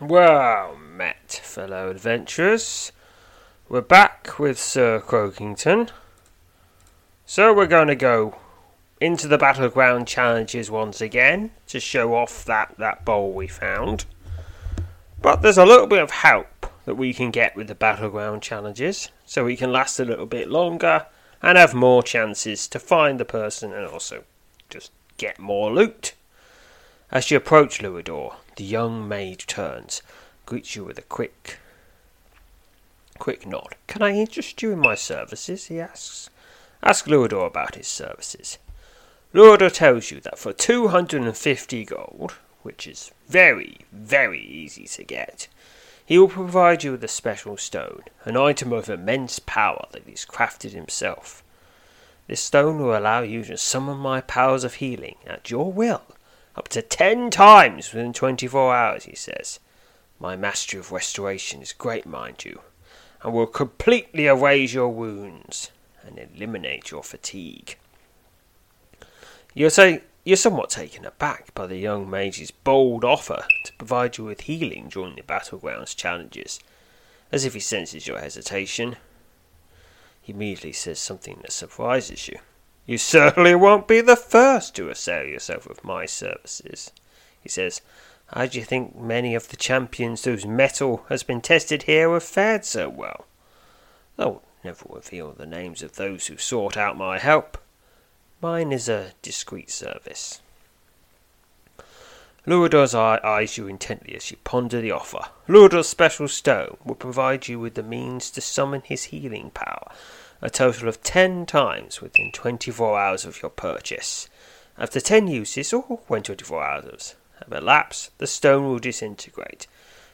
Well met, fellow adventurers. We're back with Sir Croakington. So we're going to go into the battleground challenges once again to show off that, that bowl we found. But there's a little bit of help that we can get with the battleground challenges, so we can last a little bit longer and have more chances to find the person and also just get more loot. As you approach Luador, the young maid turns, greets you with a quick, quick nod. Can I interest you in my services? he asks. Ask Luador about his services. Luador tells you that for 250 gold, which is very, very easy to get, he will provide you with a special stone, an item of immense power that he's crafted himself. This stone will allow you to summon my powers of healing at your will up to ten times within 24 hours, he says. My mastery of restoration is great, mind you, and will completely erase your wounds and eliminate your fatigue. You're, say, you're somewhat taken aback by the young mage's bold offer to provide you with healing during the battlegrounds challenges. As if he senses your hesitation, he immediately says something that surprises you. You certainly won't be the first to assail yourself with my services, he says. How do you think many of the champions whose mettle has been tested here have fared so well? I will never reveal the names of those who sought out my help. Mine is a discreet service. Luador's eye eyes you intently as you ponder the offer. Luador's special stone will provide you with the means to summon his healing power a total of 10 times within 24 hours of your purchase. After 10 uses, or when 24 hours have elapsed, the stone will disintegrate.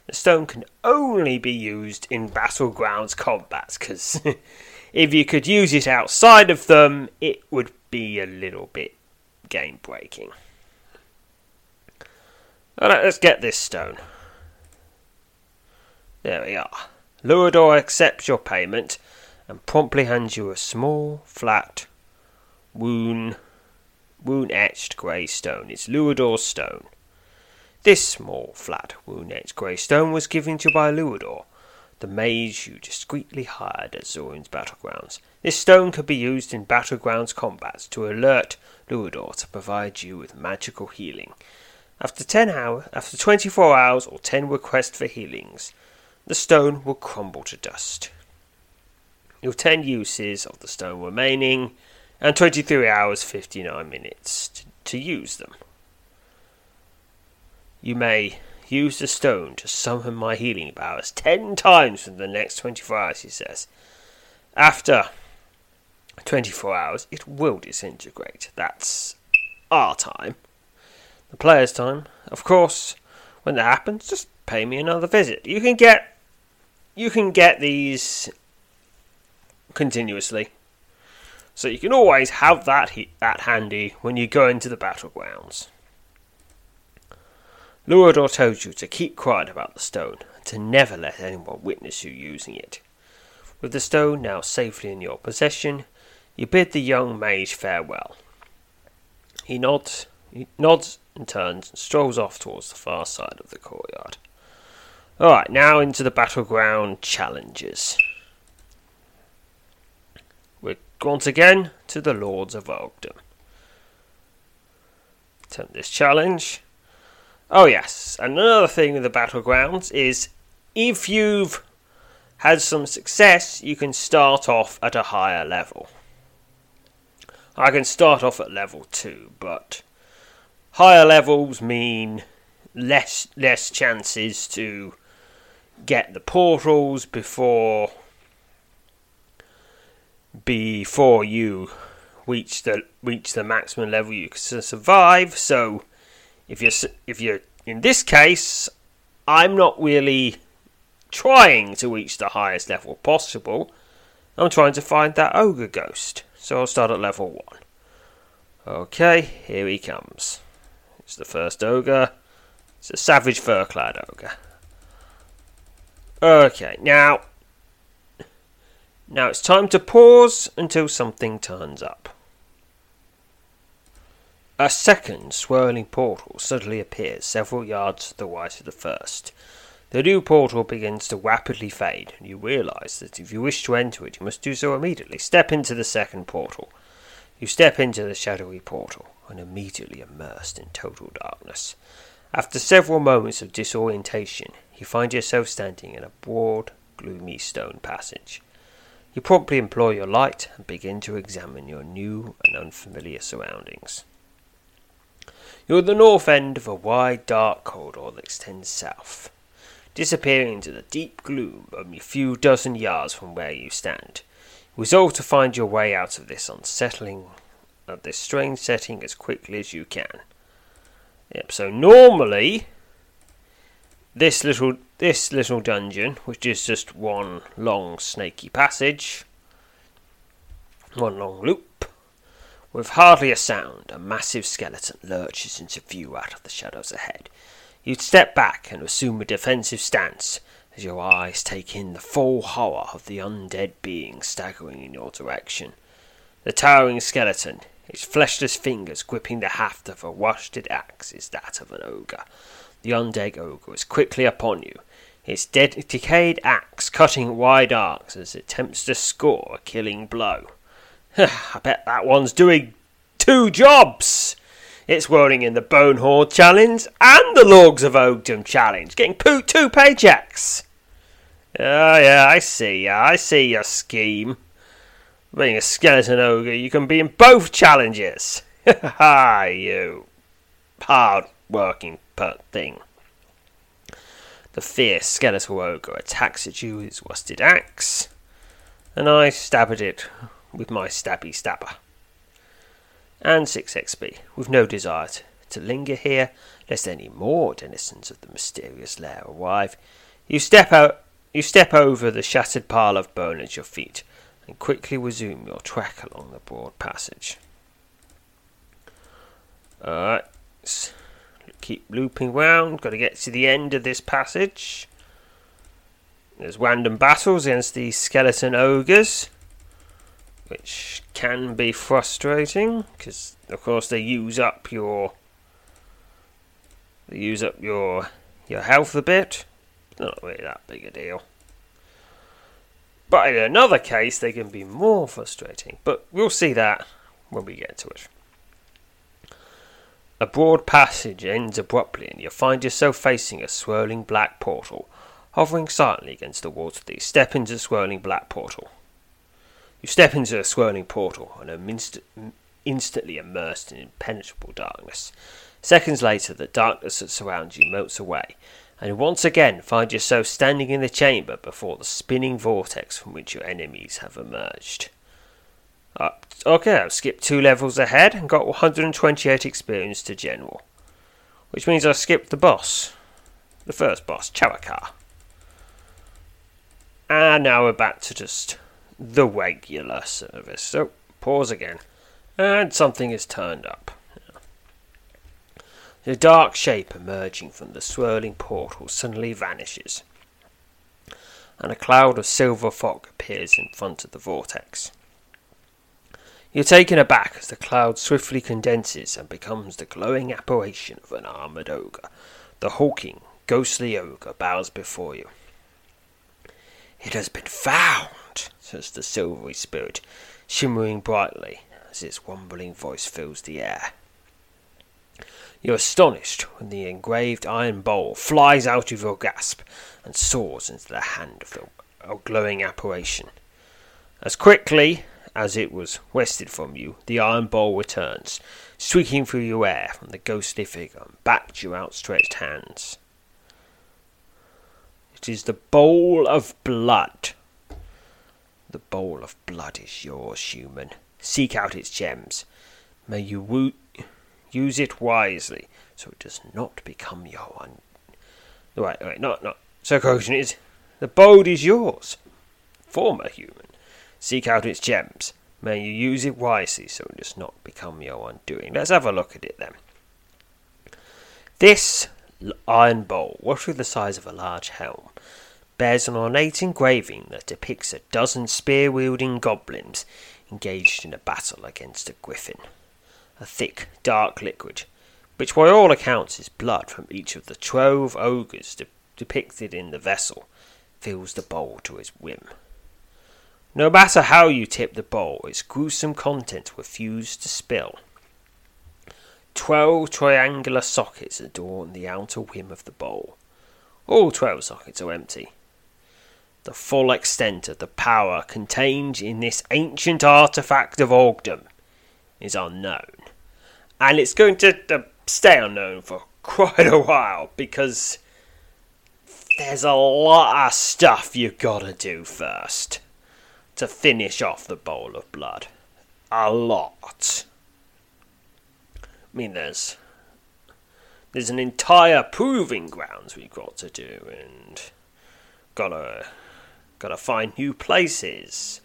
The stone can only be used in battlegrounds combats, because if you could use it outside of them, it would be a little bit game breaking. Alright, let's get this stone. There we are. Luador accepts your payment and promptly hands you a small, flat, wound, wound etched grey stone. It's Luador's stone. This small, flat, wound etched grey stone was given to you by Luador, the mage you discreetly hired at Zorin's battlegrounds. This stone could be used in battlegrounds combats to alert Luador to provide you with magical healing. After ten hours, after twenty-four hours or ten requests for healings, the stone will crumble to dust. Your 10 uses of the stone remaining, and 23 hours 59 minutes to, to use them. You may use the stone to summon my healing powers 10 times in the next 24 hours, he says. After 24 hours, it will disintegrate. That's our time. The player's time. Of course, when that happens, just pay me another visit. You can get you can get these continuously. So you can always have that he- that handy when you go into the battlegrounds. Luador told you to keep quiet about the stone and to never let anyone witness you using it. With the stone now safely in your possession, you bid the young mage farewell. He nods, he nods and turns and strolls off towards the far side of the courtyard. Alright, now into the battleground challenges once again to the Lords of Ogredom. Attempt this challenge. Oh, yes, another thing with the Battlegrounds is if you've had some success, you can start off at a higher level. I can start off at level 2, but higher levels mean less less chances to get the portals before before you reach the reach the maximum level you can survive. So if you're if you're in this case, I'm not really trying to reach the highest level possible. I'm trying to find that ogre ghost. So I'll start at level one. Okay, here he comes. It's the first ogre. It's a savage fur clad ogre. Okay, now now it's time to pause until something turns up. A second swirling portal suddenly appears several yards to the right of the first. The new portal begins to rapidly fade, and you realize that if you wish to enter it, you must do so immediately. Step into the second portal. You step into the shadowy portal and immediately immersed in total darkness. After several moments of disorientation, you find yourself standing in a broad, gloomy stone passage. You promptly employ your light and begin to examine your new and unfamiliar surroundings. You're at the north end of a wide, dark corridor that extends south, disappearing into the deep gloom only a few dozen yards from where you stand. You resolve to find your way out of this unsettling, of this strange setting as quickly as you can. Yep. So normally, this little this little dungeon, which is just one long snaky passage, one long loop, with hardly a sound, a massive skeleton lurches into view out of the shadows ahead. You step back and assume a defensive stance as your eyes take in the full horror of the undead being staggering in your direction. The towering skeleton, its fleshless fingers gripping the haft of a rusted axe, is that of an ogre. The undead ogre is quickly upon you, its dead, decayed axe cutting wide arcs as it attempts to score a killing blow. I bet that one's doing two jobs! It's whirling in the Bone Horde challenge and the Lords of Ogredom challenge, getting two paychecks. Ah, yeah, I see, I see your scheme. Being a skeleton ogre, you can be in both challenges. Ha, you hard working thing. The fierce skeletal ogre attacks at you with his rusted axe, and I stab at it with my stabby stabber. And 6 XP, with no desire to linger here, lest any more denizens of the mysterious lair arrive. You step out, you step over the shattered pile of bone at your feet, and quickly resume your trek along the broad passage. Alright, keep looping round. Got to get to the end of this passage. There's random battles against these skeleton ogres, which can be frustrating because, of course, they use up your they use up your your health a bit. Not really that big a deal. But in another case, they can be more frustrating. But we'll see that when we get to it. A broad passage ends abruptly, and you find yourself facing a swirling black portal. Hovering silently against the wall to the step into the swirling black portal. You step into the swirling portal and are inst- instantly immersed in impenetrable darkness. Seconds later, the darkness that surrounds you melts away, and you once again find yourself standing in the chamber before the spinning vortex from which your enemies have emerged. Uh, okay, I've skipped two levels ahead and got 128 experience to general. Which means I skipped the boss. The first boss, Chawakar. And now we're back to just the regular service. So, pause again. And something is turned up. The dark shape emerging from the swirling portal suddenly vanishes, and a cloud of silver fog appears in front of the vortex. You're taken aback as the cloud swiftly condenses and becomes the glowing apparition of an armoured ogre. The hulking, ghostly ogre bows before you. It has been found, says the silvery spirit, shimmering brightly as its rumbling voice fills the air. You're astonished when the engraved iron bowl flies out of your grasp and soars into the hand of the glowing apparition. As quickly as it was wrested from you, the iron bowl returns, streaking through your air from the ghostly figure and back to your outstretched hands. It is the bowl of blood. The bowl of blood is yours, human. Seek out its gems. May you wo- use it wisely, so it does not become your own. Right, right, not, not. So, question is, the bowl is yours, former human. Seek out its gems. May you use it wisely so it does not become your undoing. Let's have a look at it then. This iron bowl, roughly the size of a large helm, bears an ornate engraving that depicts a dozen spear wielding goblins engaged in a battle against a griffin. a thick, dark liquid, which by all accounts is blood from each of the twelve ogres de- depicted in the vessel, fills the bowl to its whim. No matter how you tip the bowl, its gruesome contents refuse to spill. Twelve triangular sockets adorn the outer rim of the bowl. All twelve sockets are empty. The full extent of the power contained in this ancient artifact of Ogredom is unknown. And it's going to uh, stay unknown for quite a while because there's a lot of stuff you've got to do first to finish off the bowl of blood. A lot. I mean, there's there's an entire proving grounds we've got to do, and gotta gotta find new places,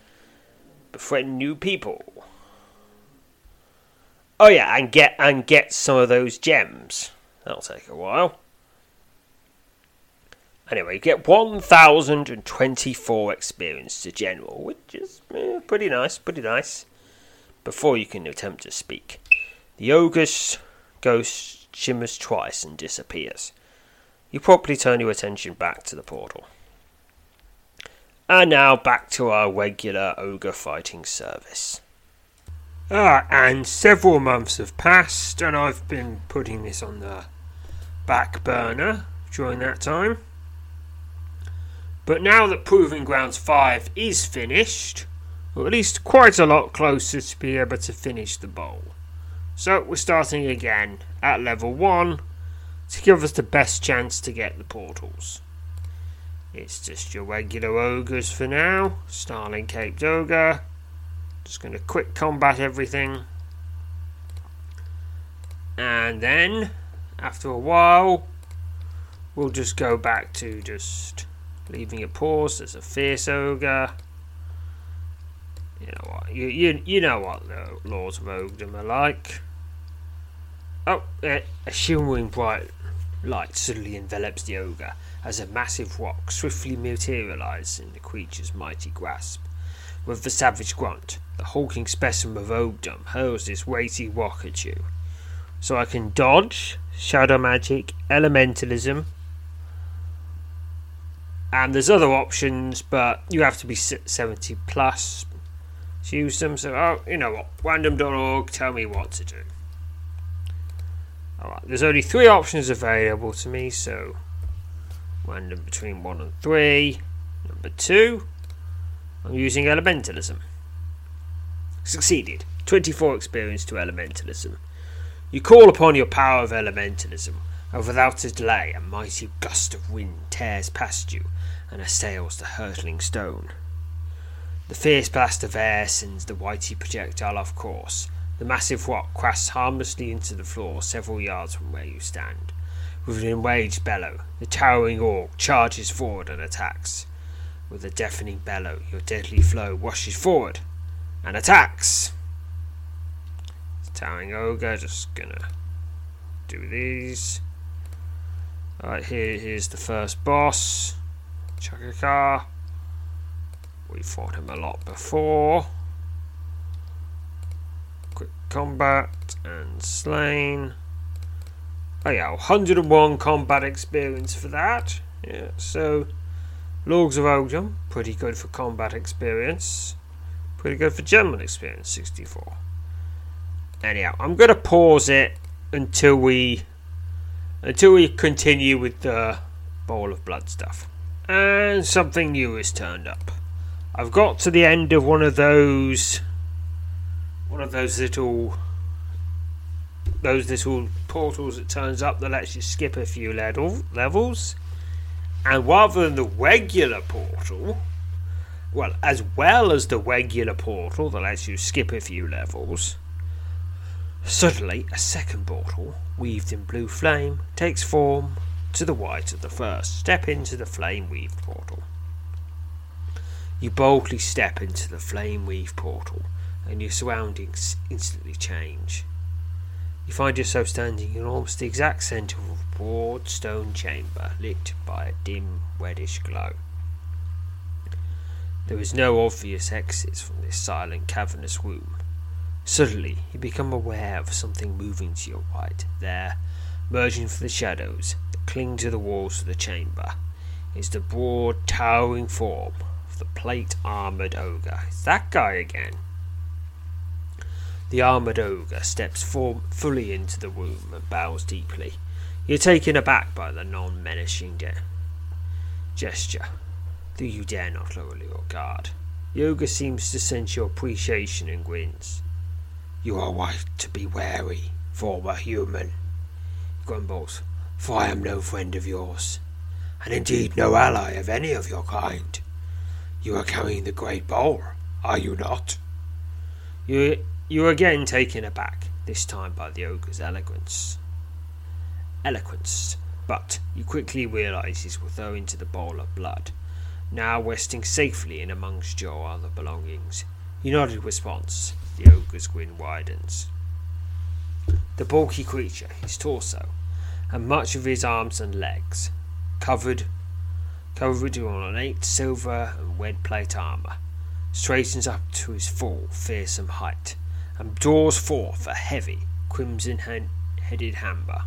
befriend new people. Oh yeah, and get and get some of those gems. That'll take a while. Anyway, you get 1,024 experience to general, which is eh, pretty nice, pretty nice. Before you can attempt to speak. The ogre's ghost shimmers twice and disappears. You promptly turn your attention back to the portal. And now back to our regular ogre fighting service. Ah, and several months have passed, and I've been putting this on the back burner during that time. But now that Proving Grounds 5 is finished, or at least quite a lot closer to be able to finish the bowl. So we're starting again at level 1 to give us the best chance to get the portals. It's just your regular ogres for now. Starling Caped Ogre. Just going to quick combat everything. And then, after a while, we'll just go back to just leaving it paused. There's a Fierce Ogre. You know what? You, you, you know what the Lords of Ogredom are like. Oh, a shimmering bright light suddenly envelops the ogre as a massive rock swiftly materializes in the creature's mighty grasp. With a savage grunt, the hulking specimen of Ogredom hurls this weighty rock at you. So I can dodge, shadow magic, elementalism, and there's other options, but you have to be 70 plus to use them. So, oh, you know what? Random.org, tell me what to do. Alright, there's only three options available to me, so random between 1 and 3. Number 2, I'm using elementalism. Succeeded. 24 experience to elementalism. You call upon your power of elementalism, and without a delay, a mighty gust of wind tears past you and assails the hurtling stone. The fierce blast of air sends the whitey projectile off course, the massive rock crashes harmlessly into the floor several yards from where you stand. With an enraged bellow, the towering orc charges forward and attacks. With a deafening bellow, your deadly flow rushes forward and attacks. The towering ogre just gonna do these. Alright, here, here's the first boss. Chakakar. We fought him a lot before Quick combat and slain. Oh yeah, 101 combat experience for that. Yeah, so Lords of Ogredom, pretty good for combat experience. Pretty good for general experience, 64. Anyhow, I'm gonna pause it until we until we continue with the bowl of blood stuff. And something new has turned up. I've got to the end of one of those one of those little those little portals that turns up that lets you skip a few level, levels. And rather than the regular portal, well, as well as the regular portal that lets you skip a few levels, suddenly a second portal, weaved in blue flame, takes form to the right of the first. Step into the flame weaved portal. You boldly step into the flame weaved portal and your surroundings instantly change. You find yourself standing in almost the exact centre of a broad stone chamber lit by a dim reddish glow. There is no obvious exits from this silent cavernous room. Suddenly, you become aware of something moving to your right. There, merging from the shadows that cling to the walls of the chamber, is the broad, towering form of the plate armoured ogre. It's that guy again. The armoured ogre steps form fully into the room and bows deeply. You're taken aback by the non menacing de- gesture, though you dare not lower your guard. The ogre seems to sense your appreciation and grins. You are right to be wary, former human, grumbles, for I am no friend of yours, and indeed no ally of any of your kind. You are carrying the great bowl, are you not? You you are again taken aback, this time by the ogre's eloquence. Eloquence, but you quickly realise he's referring to the bowl of blood, now resting safely in amongst your other belongings. You nod in response. The ogre's grin widens. The bulky creature, his torso, and much of his arms and legs, covered covered in ornate silver and red plate armour, straightens up to his full, fearsome height, and draws forth a heavy, crimson headed hammer.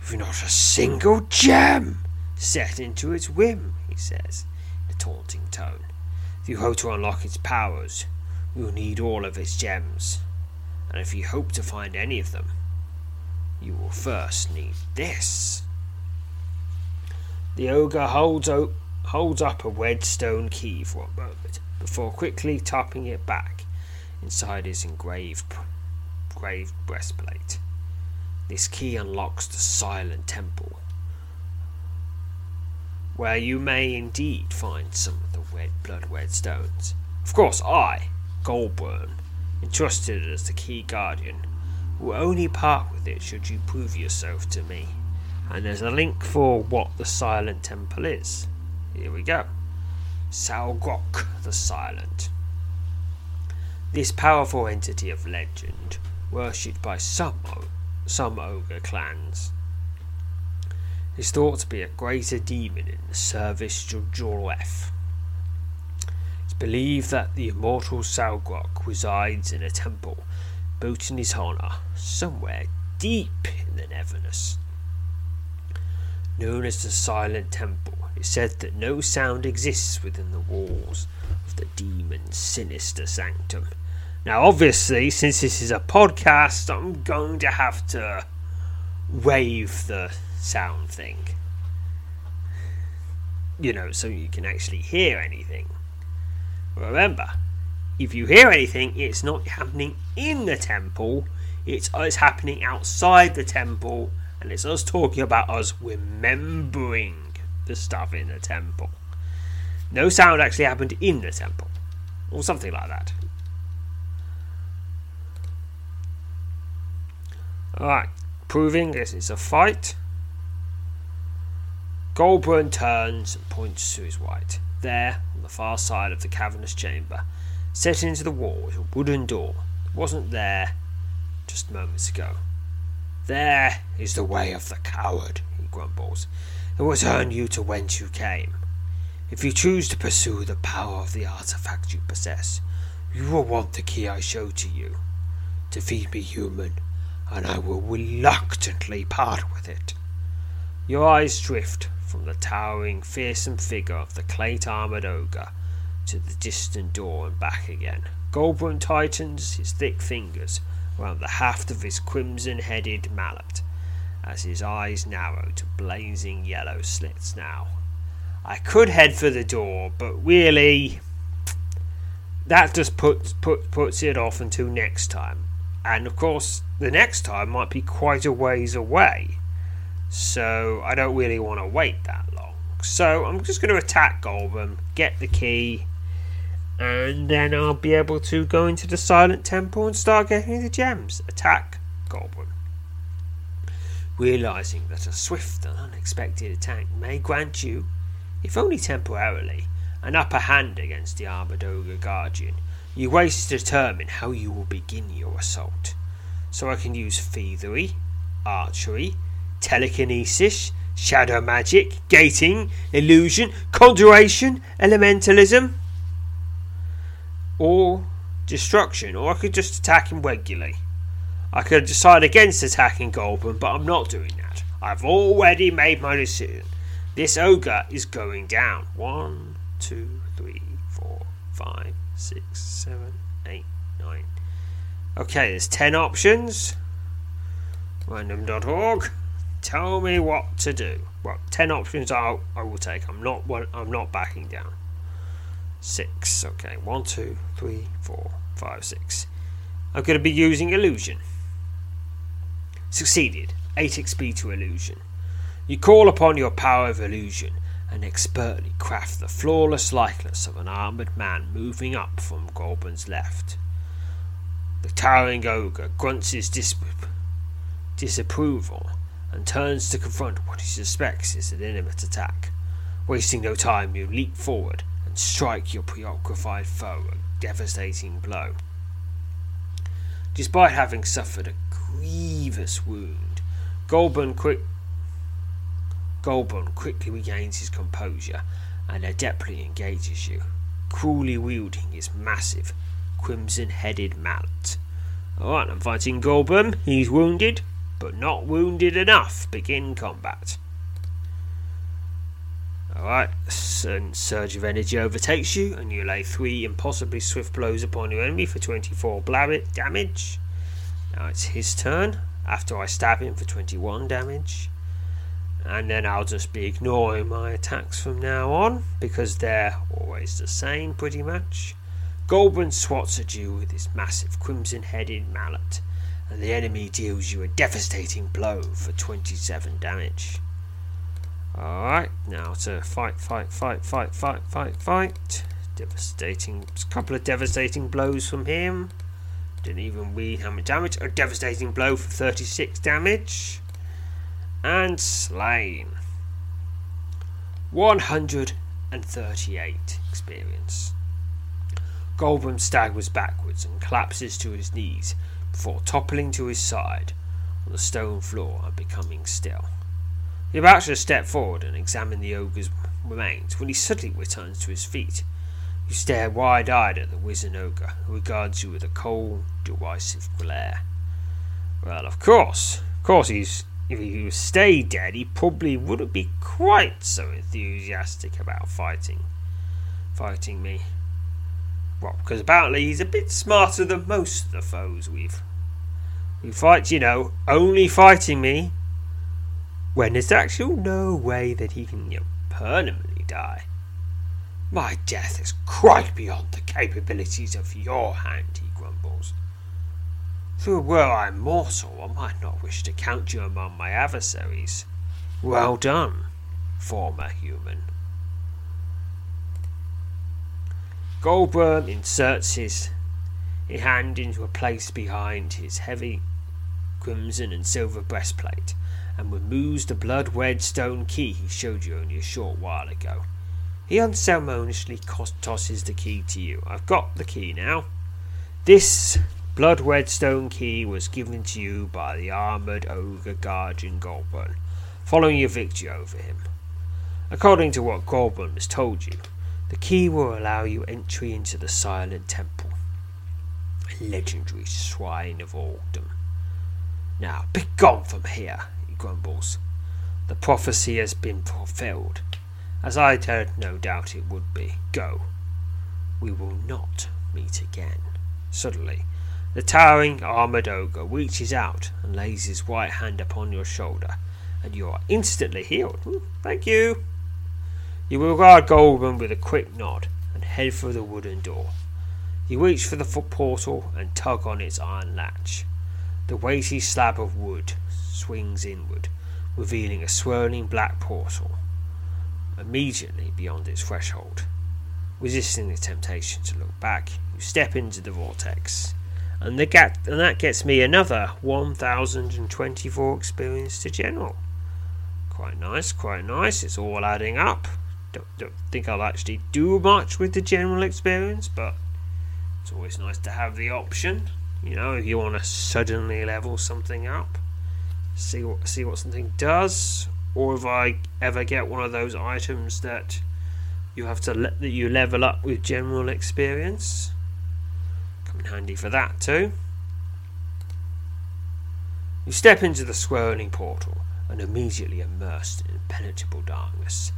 You've not a single gem set into its whim, he says, in a taunting tone. If you hope to unlock its powers, you will need all of its gems. And if you hope to find any of them, you will first need this. The ogre holds, o- holds up a red stone key for a moment before quickly tapping it back inside his engraved, breastplate. This key unlocks the silent temple, where you may indeed find some of the red blood red stones. Of course, I, Goldburn, entrusted as the key guardian, will only part with it should you prove yourself to me. And there's a link for what the Silent Temple is. Here we go. Salgrok the Silent. This powerful entity of legend, worshipped by some, some ogre clans, is thought to be a greater demon in the service of Joref. It's believed that the immortal Salgrok resides in a temple built in his honour somewhere deep in the Neverness. Known as the Silent Temple, it's said that no sound exists within the walls of the demon's sinister sanctum. Now, obviously, since this is a podcast, I'm going to have to wave the sound thing. You know, so you can actually hear anything. Remember, if you hear anything, it's not happening in the temple, it's us happening outside the temple, and it's us talking about us remembering the stuff in the temple. No sound actually happened in the temple, or something like that. Alright, proving this is a fight. Goldburn turns and points to his right. There, the far side of the cavernous chamber, set into the wall is a wooden door that wasn't there just moments ago. There is the way of the coward, he grumbles. It was turn you to whence you came. If you choose to pursue the power of the artifact you possess, you will want the key I show to you. Defeat me, human, and I will reluctantly part with it. Your eyes drift from the towering, fearsome figure of the plate armoured ogre to the distant door and back again. Goldburn tightens his thick fingers around the haft of his crimson headed mallet as his eyes narrow to blazing yellow slits now. I could head for the door, but really, that just puts, put, puts it off until next time. And of course, the next time might be quite a ways away. So I don't really want to wait that long. So I'm just going to attack Goldburn, get the key, and then I'll be able to go into the Silent Temple and start getting the gems. Attack Goldburn. Realizing that a swift and unexpected attack may grant you, if only temporarily, an upper hand against the armored ogre guardian, you wait to determine how you will begin your assault. So I can use thievery, archery, telekinesis, shadow magic, gating, illusion, conjuration, elementalism, or destruction, or I could just attack him regularly. I could decide against attacking Goldburn, but I'm not doing that. I've already made my decision. This ogre is going down. One, two, three, four, five, six, seven, eight, nine. Okay, there's ten options. Random.org. Tell me what to do. Well, ten options I I will take. I'm not one. I'm not backing down. Six. Okay, one, two, three, four, five, six. I'm going to be using illusion. Succeeded. 8 XP to illusion. You call upon your power of illusion and expertly craft the flawless likeness of an armoured man moving up from Goldburn's left. The towering ogre grunts his dis- disapproval and turns to confront what he suspects is an intimate attack. Wasting no time, you leap forward and strike your preoccupied foe a devastating blow. Despite having suffered a grievous wound, Goldburn quick Goldburn quickly regains his composure and adeptly engages you, cruelly wielding his massive, crimson-headed mallet. Alright, I'm fighting Goldburn. He's wounded, but not wounded enough. Begin combat. Alright, and surge of energy overtakes you, and you lay three impossibly swift blows upon your enemy for 24 damage. Now it's his turn, after I stab him for 21 damage. And then I'll just be ignoring my attacks from now on, because they're always the same pretty much. Goldburn swats at you with his massive crimson headed mallet, and the enemy deals you a devastating blow for 27 damage. Alright, now to fight, fight, fight, fight, fight, fight, fight. Devastating, a couple of devastating blows from him. Didn't even read how much damage. A devastating blow for 36 damage. And slain. 138 experience. Goldburn staggers backwards and collapses to his knees before toppling to his side on the stone floor and becoming still. He about to step forward and examine the ogre's remains when he suddenly returns to his feet. You stare wide eyed at the wizened ogre, who regards you with a cold, derisive glare. Well, of course. Of course, he's if he stayed dead, he probably wouldn't be quite so enthusiastic about fighting fighting me. Well, because apparently he's a bit smarter than most of the foes we've we fight, you know, only fighting me when there's actually no way that he can you know, permanently die. My death is quite beyond the capabilities of your hand, he grumbles. For were I mortal, I might not wish to count you among my adversaries. Well done, former human. Goldburn inserts his hand into a place behind his heavy crimson and silver breastplate and removes the blood red stone key he showed you only a short while ago. He unceremoniously tosses the key to you. I've got the key now. This blood red stone key was given to you by the armoured ogre guardian Goldburn, following your victory over him. According to what Goldburn has told you, the key will allow you entry into the Silent Temple, a legendary shrine of Ogredom. Now, begone from here, he grumbles. The prophecy has been fulfilled as I had no doubt it would be. Go. We will not meet again. Suddenly, the towering armoured ogre reaches out and lays his right hand upon your shoulder, and you are instantly healed. Hmm, thank you. You regard Goldburn with a quick nod and head for the wooden door. You reach for the foot portal and tug on its iron latch. The weighty slab of wood swings inward, revealing a swirling black portal immediately beyond its threshold. Resisting the temptation to look back, you step into the vortex, and, the and that gets me another 1024 experience to general. Quite nice, quite nice, it's all adding up. Don't, don't think I'll actually do much with the general experience, but it's always nice to have the option. You know, if you want to suddenly level something up, see what see what something does, or if I ever get one of those items that you have to let that you level up with general experience. Come in handy for that too. You step into the swirling portal and immediately immersed in impenetrable darkness.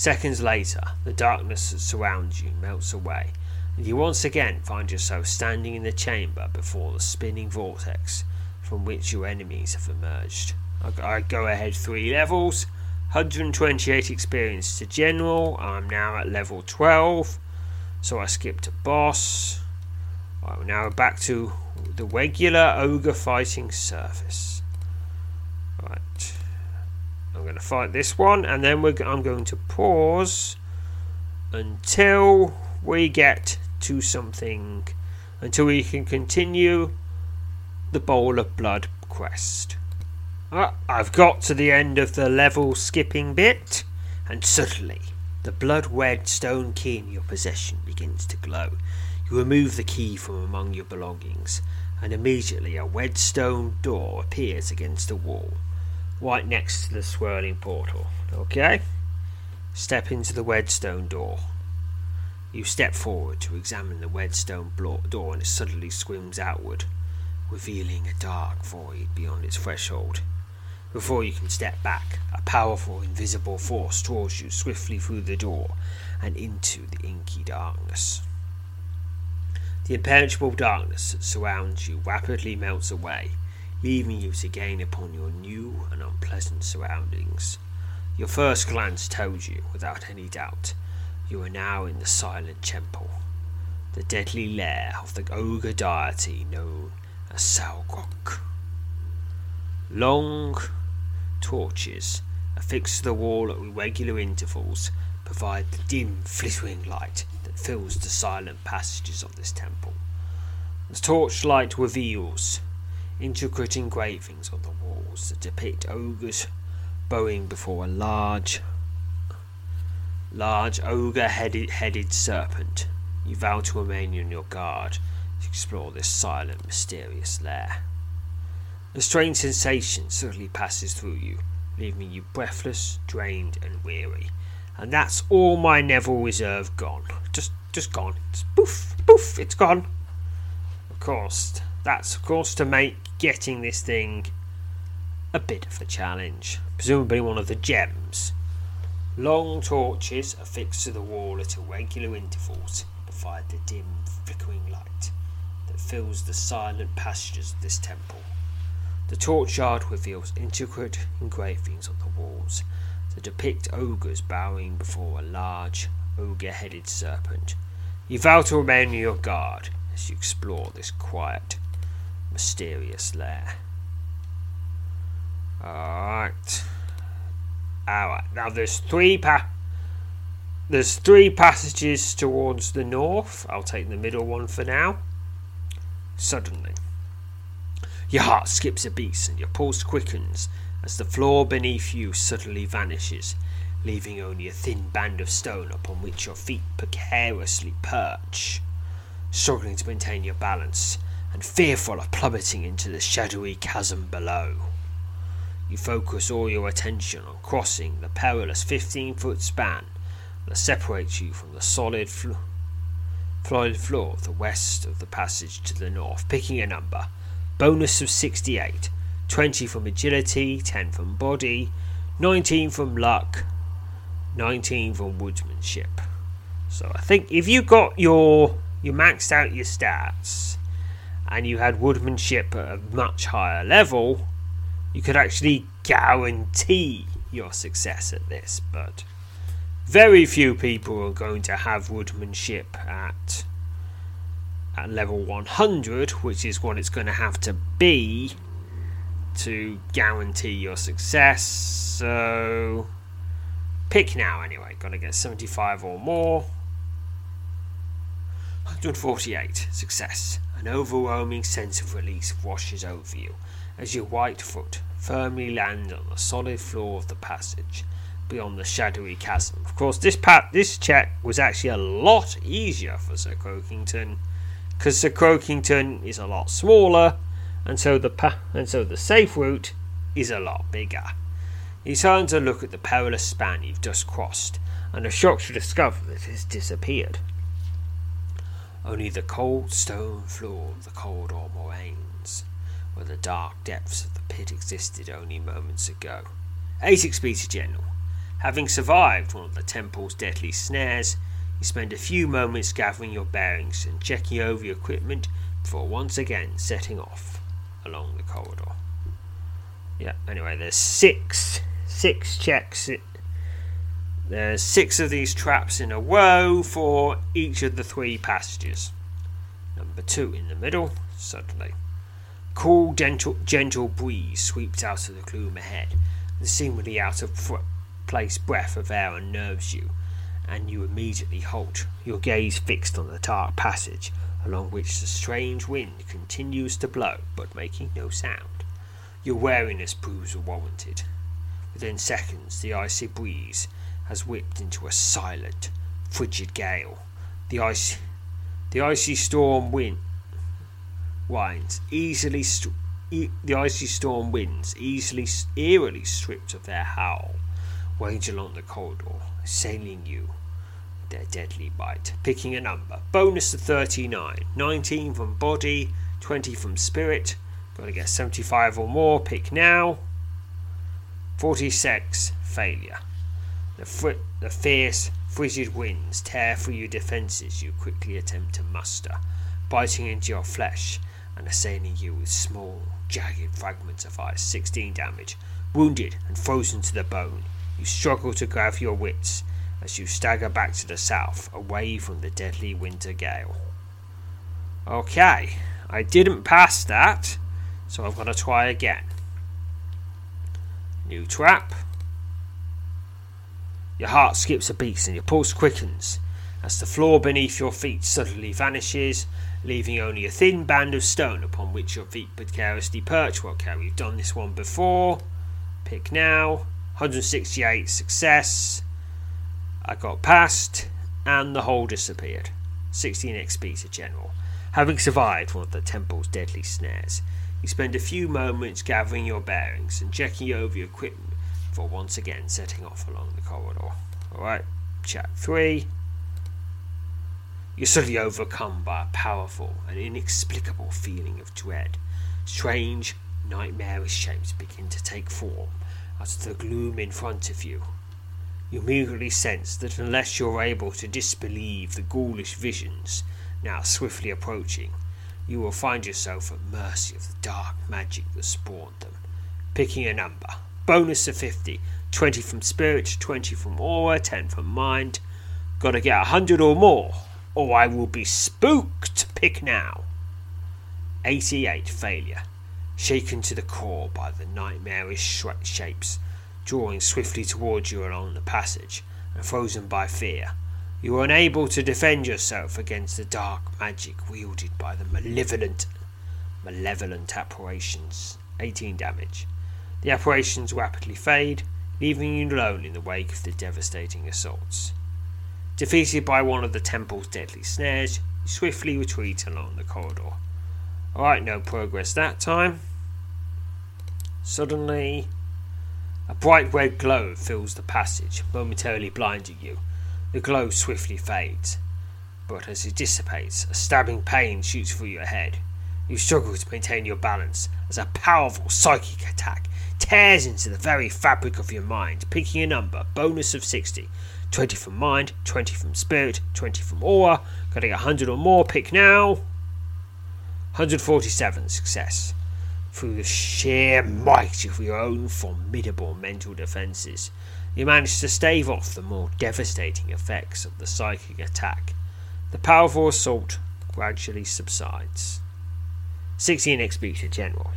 Seconds later, the darkness that surrounds you melts away, and you once again find yourself standing in the chamber before the spinning vortex from which your enemies have emerged. I go ahead three levels 128 experience to general. I'm now at level 12, so I skipped a boss. Right, now back to the regular ogre fighting surface. I'm going to fight this one, and then I'm going to pause until we get to something, until we can continue the Bowl of Blood quest. Uh, I've got to the end of the level skipping bit, and suddenly the blood red stone key in your possession begins to glow. You remove the key from among your belongings, and immediately a red stone door appears against the wall, right next to the swirling portal. Okay? Step into the red stone door. You step forward to examine the red stone door, and it suddenly swings outward, revealing a dark void beyond its threshold. Before you can step back, a powerful invisible force draws you swiftly through the door and into the inky darkness. The impenetrable darkness that surrounds you rapidly melts away, leaving you to gain upon your new and unpleasant surroundings. Your first glance told you, without any doubt, you are now in the silent temple, the deadly lair of the ogre deity known as Salgrok. Long torches affixed to the wall at regular intervals provide the dim, flickering light that fills the silent passages of this temple. The torchlight reveals intricate engravings on the walls that depict ogres bowing before a large, large ogre-headed headed serpent. You vow to remain on your guard to explore this silent, mysterious lair. A strange sensation suddenly passes through you, leaving you breathless, drained, and weary. And that's all my Neville reserve gone. Just just gone. It's poof, poof, it's gone. Of course, that's of course to make getting this thing a bit of a challenge. Presumably one of the gems. Long torches affixed to the wall at irregular intervals provide the dim, flickering light that fills the silent passages of this temple. The torchyard reveals intricate engravings on the walls that depict ogres bowing before a large, ogre headed serpent. You vow to remain on your guard as you explore this quiet, mysterious lair. Alright. Alright, now there's three pa- there's three passages towards the north. I'll take the middle one for now. Suddenly, your heart skips a beat and your pulse quickens as the floor beneath you suddenly vanishes, leaving only a thin band of stone upon which your feet precariously perch. Struggling to maintain your balance and fearful of plummeting into the shadowy chasm below. You focus all your attention on crossing the perilous 15 foot span that separates you from the solid flo- floor of the west of the passage to the north, picking a number bonus of 68, 20 from agility, 10 from body, 19 from luck, 19 from woodsmanship. So I think if you got your you maxed out your stats and you had woodmanship at a much higher level, you could actually guarantee your success at this, but very few people are going to have woodmanship at at level 100, which is what it's going to have to be to guarantee your success. So, pick now anyway. Got to get 75 or more. 148. Success. An overwhelming sense of release washes over you as your white foot firmly lands on the solid floor of the passage beyond the shadowy chasm. Of course, this pat this check was actually a lot easier for Sir Croakington because Sir Croakington is a lot smaller, and so the pa- and so the safe route is a lot bigger. He turns to look at the perilous span you've just crossed, and is shocked to discover that it has disappeared. Only the cold stone floor of the corridor moraines, where the dark depths of the pit existed only moments ago. Eight XP General. Having survived one of the temple's deadly snares, you spend a few moments gathering your bearings and checking over your equipment before once again setting off along the corridor. Yeah, anyway, there's six six checks. There's six of these traps in a row for each of the three passages. Number two in the middle, suddenly. Cool, gentle, gentle breeze sweeps out of the gloom ahead. The seemingly out of place breath of air unnerves you, and you immediately halt, your gaze fixed on the dark passage along which the strange wind continues to blow, but making no sound. Your wariness proves warranted. Within seconds, the icy breeze has whipped into a silent, frigid gale. The icy, the icy storm wind winds easily. St- e- the icy storm winds easily, eerily stripped of their howl, wage along the corridor, assailing you with their deadly bite. Picking a number. Bonus to 39. 19 from body, 20 from spirit. Got to get 75 or more. Pick now. 46. Failure. The, the fierce, frigid winds tear through your defences you quickly attempt to muster, biting into your flesh and assailing you with small, jagged fragments of ice. 16 damage. Wounded and frozen to the bone, you struggle to gather your wits as you stagger back to the south, away from the deadly winter gale. Okay, I didn't pass that, so I've got to try again. New trap. Your heart skips a beat and your pulse quickens as the floor beneath your feet suddenly vanishes, leaving only a thin band of stone upon which your feet precariously perch. Well, okay, we've done this one before. Pick now. 168 success. I got past, and the hole disappeared. 16 XP to General. Having survived one of the temple's deadly snares, you spend a few moments gathering your bearings and checking over your equipment before once again setting off along the corridor. Alright, chat 3. You're suddenly overcome by a powerful and inexplicable feeling of dread. Strange, nightmarish shapes begin to take form out of the gloom in front of you. You immediately sense that unless you're able to disbelieve the ghoulish visions now swiftly approaching, you will find yourself at mercy of the dark magic that spawned them. Picking a number. Bonus of 50. 20 from spirit, 20 from aura, 10 from mind. Gotta get a 100 or more, or I will be spooked. Pick now. 88. Failure shaken to the core by the nightmarish sh- shapes drawing swiftly towards you along the passage, and frozen by fear. You are unable to defend yourself against the dark magic wielded by the malevolent, malevolent apparitions. 18 damage. The apparitions rapidly fade, leaving you alone in the wake of the devastating assaults. Defeated by one of the temple's deadly snares, you swiftly retreat along the corridor. Alright, no progress that time. Suddenly, a bright red glow fills the passage, momentarily blinding you. The glow swiftly fades, but as it dissipates, a stabbing pain shoots through your head. You struggle to maintain your balance as a powerful psychic attack tears into the very fabric of your mind, picking a number, bonus of 60. 20 from mind, 20 from spirit, 20 from aura, getting 100 or more, pick now. 147, success through the sheer might of your own formidable mental defences, you manage to stave off the more devastating effects of the psychic attack. The powerful assault gradually subsides. 16 XP to General.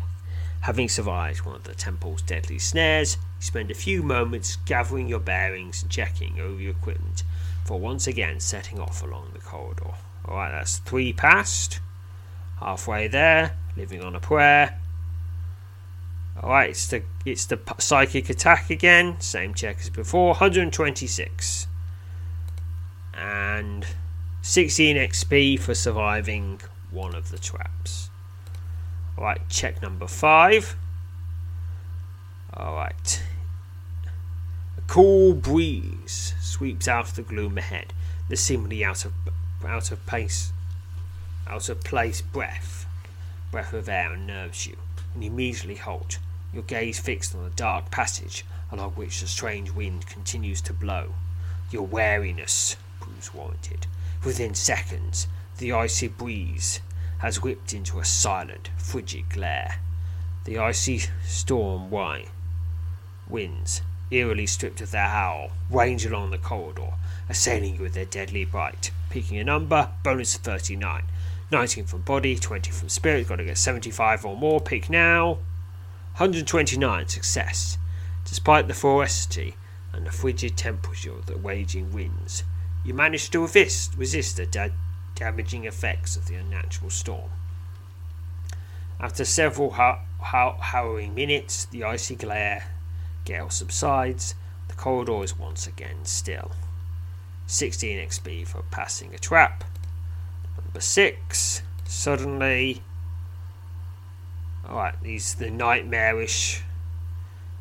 Having survived one of the temple's deadly snares, you spend a few moments gathering your bearings and checking over your equipment for once again setting off along the corridor. Alright, that's three past. Halfway there, living on a prayer. Alright, it's the it's the psychic attack again. Same check as before. 126. And 16 XP for surviving one of the traps. Alright, check number 5. Alright. A cool breeze sweeps out of the gloom ahead. The seemingly out of out of pace out of place breath, breath of air unnerves you, and you immediately halt, your gaze fixed on the dark passage along which the strange wind continues to blow. Your wariness proves warranted. Within seconds, the icy breeze has whipped into a silent, frigid glare. The icy storm white winds, eerily stripped of their howl, range along the corridor, assailing you with their deadly bite. Picking a number, bonus of 39. 19 from body, 20 from spirit, gotta get 75 or more, pick now. 129, success. Despite the ferocity and the frigid temperature of the waging winds, you managed to resist, resist the da- damaging effects of the unnatural storm. After several har- har- harrowing minutes, the icy glare gale subsides. The corridor is once again still. 16 XP for passing a trap. Number 6. Suddenly. Alright, these the nightmarish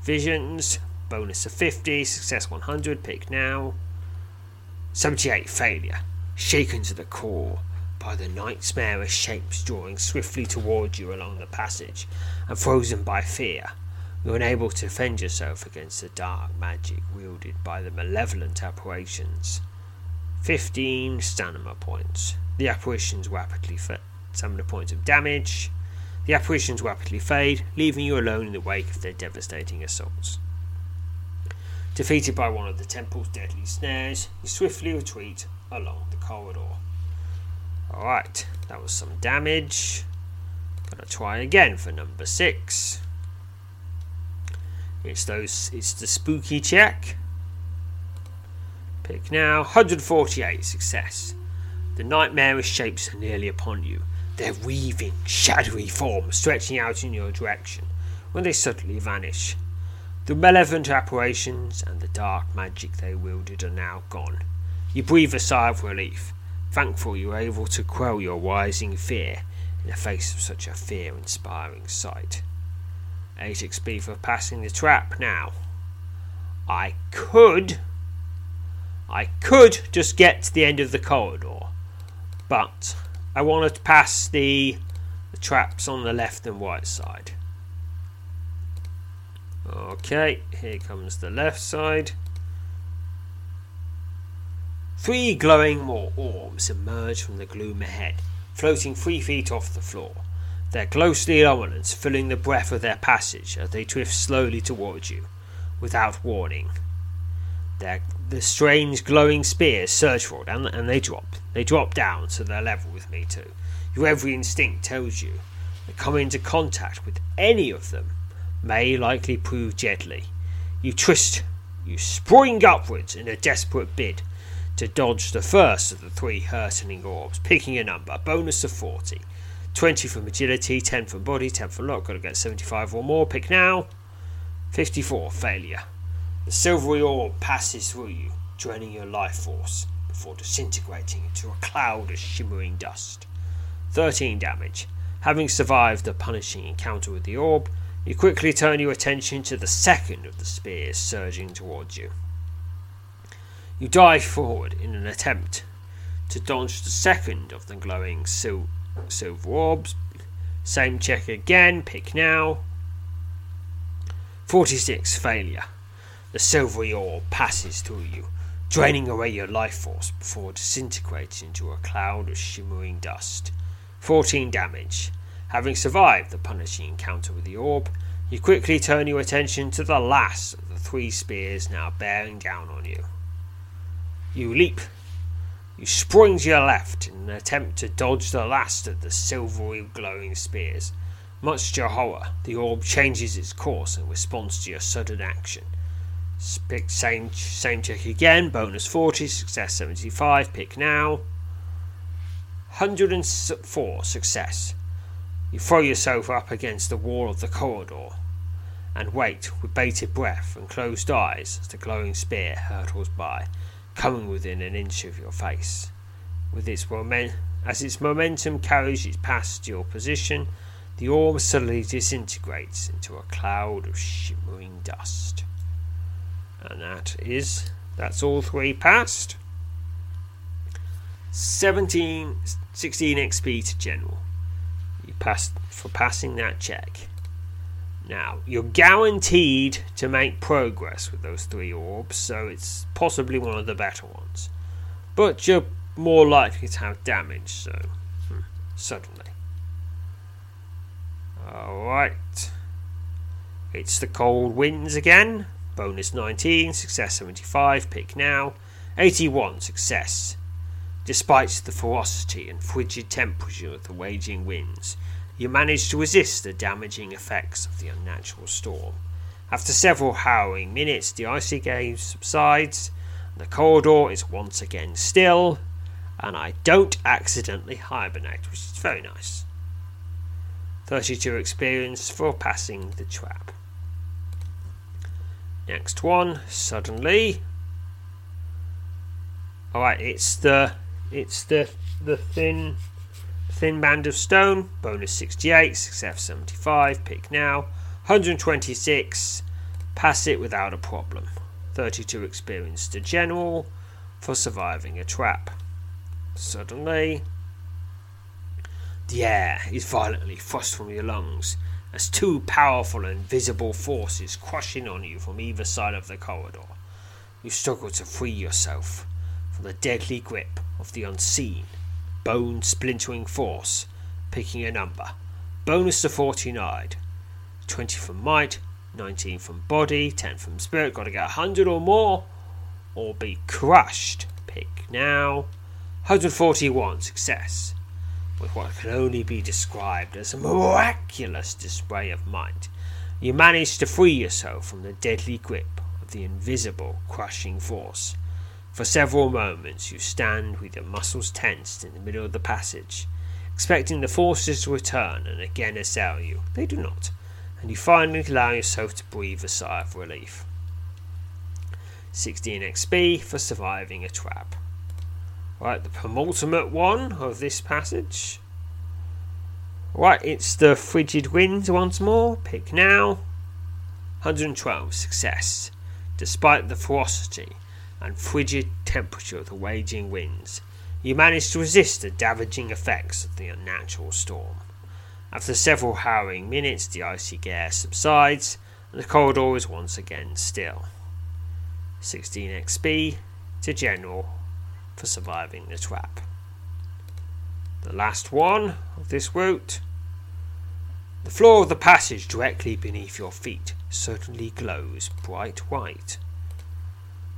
visions. Bonus of 50. Success 100. Pick now. 78. Failure. Shaken to the core by the nightmarish shapes drawing swiftly toward you along the passage, and frozen by fear, you're unable to defend yourself against the dark magic wielded by the malevolent apparitions. 15 stamina points. The apparitions rapidly fade. Stamina points of damage. The apparitions rapidly fade, leaving you alone in the wake of their devastating assaults. Defeated by one of the temple's deadly snares, you swiftly retreat along the corridor. Alright, that was some damage. Gonna try again for number six. It's those it's the spooky check. Pick now. 148 success. The nightmarish shapes are nearly upon you, their weaving, shadowy forms stretching out in your direction when they suddenly vanish. The malevolent apparitions and the dark magic they wielded are now gone. You breathe a sigh of relief, thankful you were able to quell your rising fear in the face of such a fear inspiring sight. 8 XP for passing the trap now. I could. I could just get to the end of the corridor, but I want to pass the, the traps on the left and right side. Okay, here comes the left side. Three glowing more orbs emerge from the gloom ahead, floating three feet off the floor, their glow steel filling the breath of their passage as they drift slowly towards you, without warning. Their, the strange glowing spears surge forward and, and they drop. They drop down so they're level with me too. Your every instinct tells you that coming into contact with any of them may likely prove deadly. You twist, you spring upwards in a desperate bid to dodge the first of the three hurtling orbs, picking a number, bonus of 40. 20 from agility, 10 from body, 10 for luck, gotta get 75 or more, pick now. 54, failure. The silvery orb passes through you, draining your life force before disintegrating into a cloud of shimmering dust. 13 damage. Having survived the punishing encounter with the orb, you quickly turn your attention to the second of the spears surging towards you. You dive forward in an attempt to dodge the second of the glowing sil- silver orbs. Same check again, pick now. 46 failure. The silvery orb passes through you, draining away your life force before disintegrating into a cloud of shimmering dust. 14 damage. Having survived the punishing encounter with the orb, you quickly turn your attention to the last of the three spears now bearing down on you. You leap. You spring to your left in an attempt to dodge the last of the silvery glowing spears. Much to your horror, the orb changes its course in response to your sudden action. Pick same same check again. Bonus forty. Success seventy five. Pick now. Hundred and four. Success. You throw yourself up against the wall of the corridor and wait with bated breath and closed eyes as the glowing spear hurtles by, coming within an inch of your face. With its moment, as its momentum carries it past your position, the orb suddenly disintegrates into a cloud of shimmering dust. And that is that's all three passed. 17 16 XP to general. You passed for passing that check. Now, you're guaranteed to make progress with those three orbs, so it's possibly one of the better ones. But you're more likely to have damage, so hmm, suddenly. Alright. It's the cold winds again. Bonus 19, success 75, pick now. 81, success. Despite the ferocity and frigid temperature of the waging winds, you manage to resist the damaging effects of the unnatural storm. After several harrowing minutes, the icy gale subsides, the corridor is once again still, and I don't accidentally hibernate, which is very nice. 32 experience for passing the trap. Next one, suddenly. Alright, it's the it's the the thin thin band of stone, bonus 68, success 75, pick now. 126, pass it without a problem. 32 experience to general for surviving a trap. Suddenly, the air is violently thrust from your lungs as two powerful and visible forces crushing on you from either side of the corridor. You struggle to free yourself from the deadly grip of the unseen, bone splintering force, picking a number. Bonus to 49. 20 from might, 19 from body, 10 from spirit. Gotta get 100 or more, or be crushed. Pick now. 141. Success with what can only be described as a miraculous display of might, you manage to free yourself from the deadly grip of the invisible, crushing force. For several moments you stand with your muscles tensed in the middle of the passage, expecting the forces to return and again assail you. They do not, and you finally allow yourself to breathe a sigh of relief. 16 XP for surviving a trap. Right, the penultimate one of this passage. Right, it's the frigid winds once more. Pick now. 112, success. Despite the ferocity and frigid temperature of the waging winds, you manage to resist the damaging effects of the unnatural storm. After several harrowing minutes, the icy gale subsides and the corridor is once again still. 16 XP to General for surviving the trap. The last one of this route. The floor of the passage directly beneath your feet certainly glows bright white.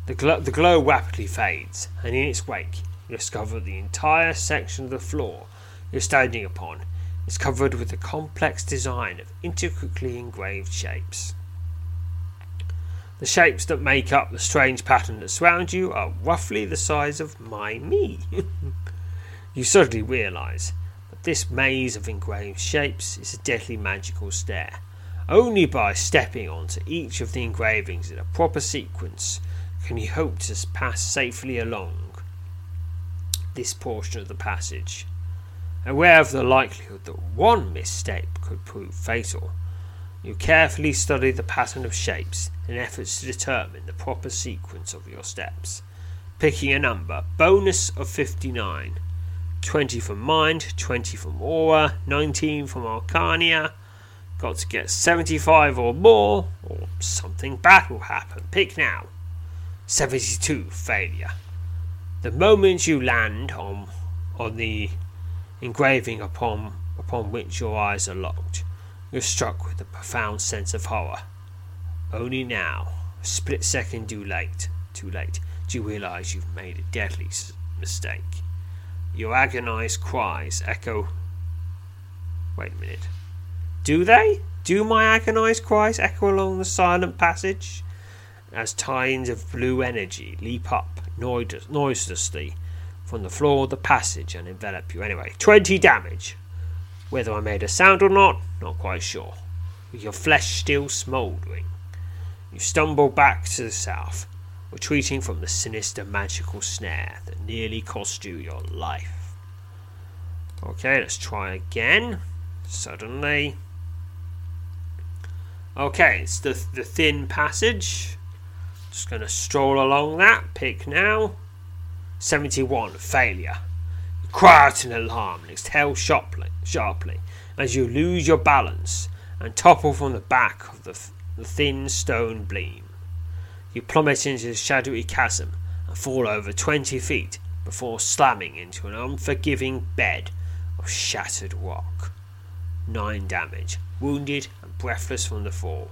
The, gl- the glow rapidly fades, and in its wake, you discover the entire section of the floor you're standing upon is covered with a complex design of intricately engraved shapes. The shapes that make up the strange pattern that surrounds you are roughly the size of my me. you suddenly realize that this maze of engraved shapes is a deadly magical stair. Only by stepping onto each of the engravings in a proper sequence can he hoped to pass safely along this portion of the passage. Aware of the likelihood that one misstep could prove fatal, you carefully study the pattern of shapes in efforts to determine the proper sequence of your steps. Picking a number, bonus of 59. 20 from mind, 20 from aura, 19 from arcania. Got to get 75 or more, or something bad will happen. Pick now. 72 failure. The moment you land on on the engraving upon upon which your eyes are locked, you're struck with a profound sense of horror. Only now, a split second too late, too late, do you realize you've made a deadly mistake. Your agonized cries echo. Wait a minute. Do they? Do my agonized cries echo along the silent passage? As tines of blue energy leap up noiselessly from the floor of the passage and envelop you. Anyway, 20 damage. Whether I made a sound or not, not quite sure. With your flesh still smouldering, you stumble back to the south, retreating from the sinister magical snare that nearly cost you your life. Okay, let's try again. Suddenly. Okay, it's the, the thin passage. Just going to stroll along that. Pick now. 71, failure. You cry out in alarm and exhale sharply, sharply as you lose your balance and topple from the back of the, the thin stone beam. You plummet into the shadowy chasm and fall over 20 feet before slamming into an unforgiving bed of shattered rock. Nine damage, wounded and breathless from the fall.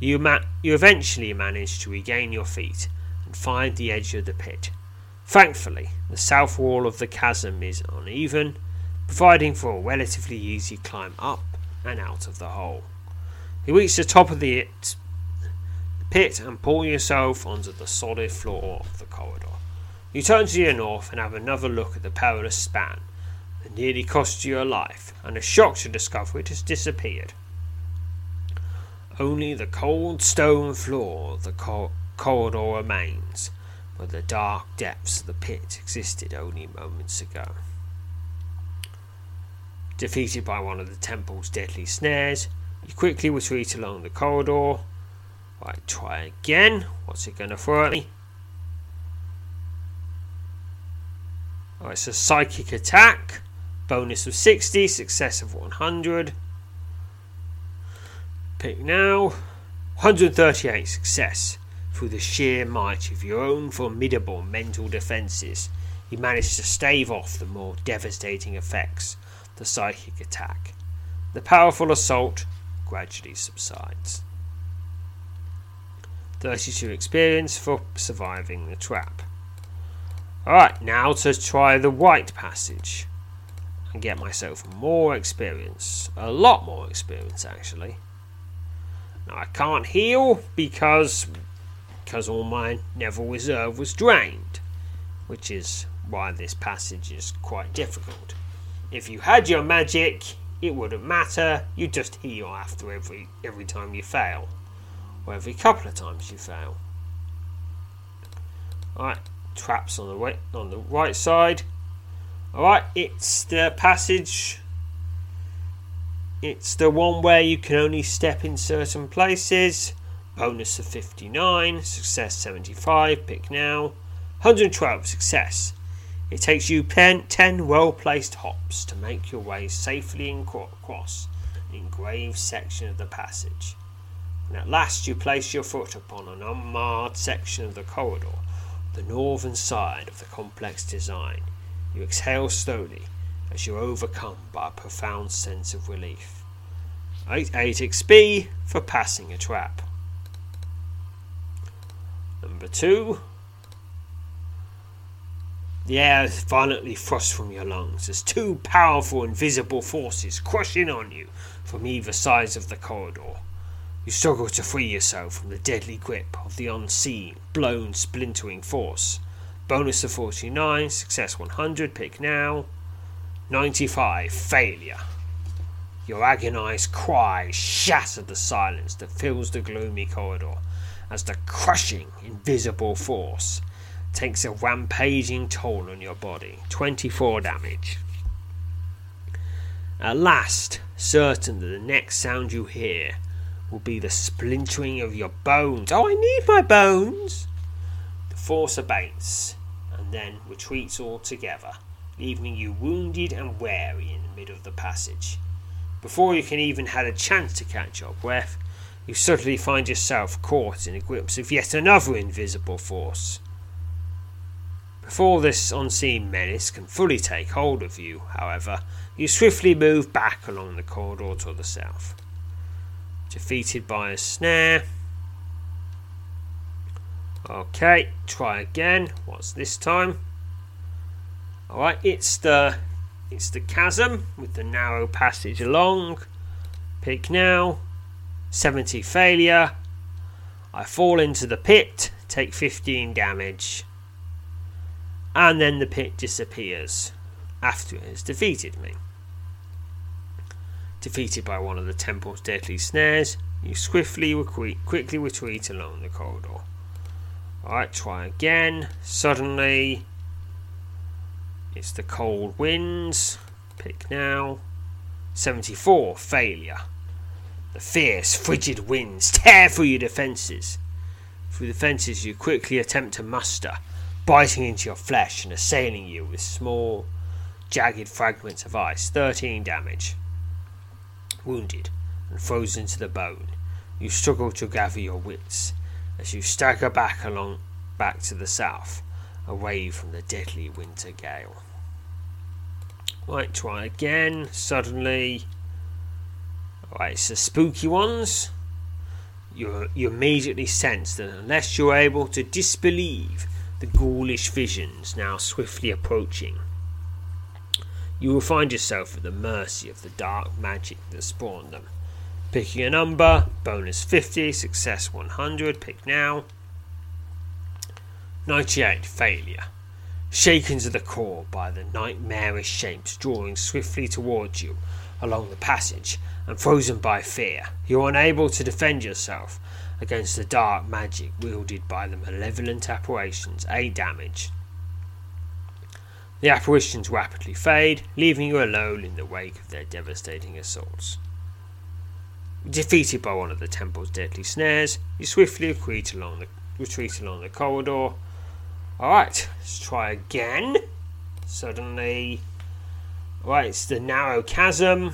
You, ma- you eventually manage to regain your feet and find the edge of the pit. Thankfully, the south wall of the chasm is uneven, providing for a relatively easy climb up and out of the hole. You reach the top of the pit and pull yourself onto the solid floor of the corridor. You turn to your north and have another look at the perilous span that nearly cost you your life, and are shocked to discover it has disappeared. Only the cold stone floor of the cor- corridor remains, where the dark depths of the pit existed only moments ago. Defeated by one of the temple's deadly snares, you quickly retreat along the corridor. Right, try again. What's it going to throw at me? Oh, it's a psychic attack. Bonus of 60, success of 100. Pick now. 138 success. Through the sheer might of your own formidable mental defences, you manage to stave off the more devastating effects the psychic attack. The powerful assault gradually subsides. 32 experience for surviving the trap. Alright, now to try the white passage and get myself more experience. A lot more experience, actually. I can't heal because because all my Neville reserve was drained, which is why this passage is quite difficult. If you had your magic, it wouldn't matter. You just heal after every every time you fail, or every couple of times you fail. Alright, traps on the right on the right side. Alright, it's the passage. It's the one where you can only step in certain places. Bonus of 59, success 75, pick now. 112, success. It takes you 10, 10 well placed hops to make your way safely across an engraved section of the passage. And at last you place your foot upon an unmarred section of the corridor, the northern side of the complex design. You exhale slowly as you're overcome by a profound sense of relief. 8 8 XP for passing a trap. Number 2. The air is violently thrust from your lungs as two powerful invisible forces crush in on you from either sides of the corridor. You struggle to free yourself from the deadly grip of the unseen, blown, splintering force. Bonus of 49, success 100, pick now. 95, failure. Your agonized cries shatter the silence that fills the gloomy corridor as the crushing, invisible force takes a rampaging toll on your body 24 damage. At last, certain that the next sound you hear will be the splintering of your bones. Oh, I need my bones! The force abates and then retreats altogether, leaving you wounded and weary in the middle of the passage. Before you can even have a chance to catch your breath, you suddenly find yourself caught in the grips of yet another invisible force. Before this unseen menace can fully take hold of you, however, you swiftly move back along the corridor to the south. Defeated by a snare. Okay, try again. What's this time? Alright, it's the it's the chasm with the narrow passage along. Pick now. 70 failure. I fall into the pit, take 15 damage. And then the pit disappears after it has defeated me. Defeated by one of the temple's deadly snares, you swiftly quickly retreat along the corridor. Alright, try again. Suddenly, it's the cold winds. Pick now. 74, failure. The fierce, frigid winds tear through your defences. Through the fences, you quickly attempt to muster, biting into your flesh and assailing you with small, jagged fragments of ice, 13 damage. Wounded and frozen to the bone, you struggle to gather your wits as you stagger back along back to the south, away from the deadly winter gale. Right, try again. Suddenly, right, it's the spooky ones. You you immediately sense that unless you're able to disbelieve the ghoulish visions now swiftly approaching, you will find yourself at the mercy of the dark magic that spawned them. Picking a number, bonus 50, success 100, pick now. 98, failure. Shaken to the core by the nightmarish shapes drawing swiftly towards you along the passage, and frozen by fear, you are unable to defend yourself against the dark magic wielded by the malevolent apparitions. 8 damage. The apparitions rapidly fade, leaving you alone in the wake of their devastating assaults. Defeated by one of the temple's deadly snares, you swiftly retreat along the, retreat along the corridor. Alright, let's try again. Suddenly. Right, it's the narrow chasm.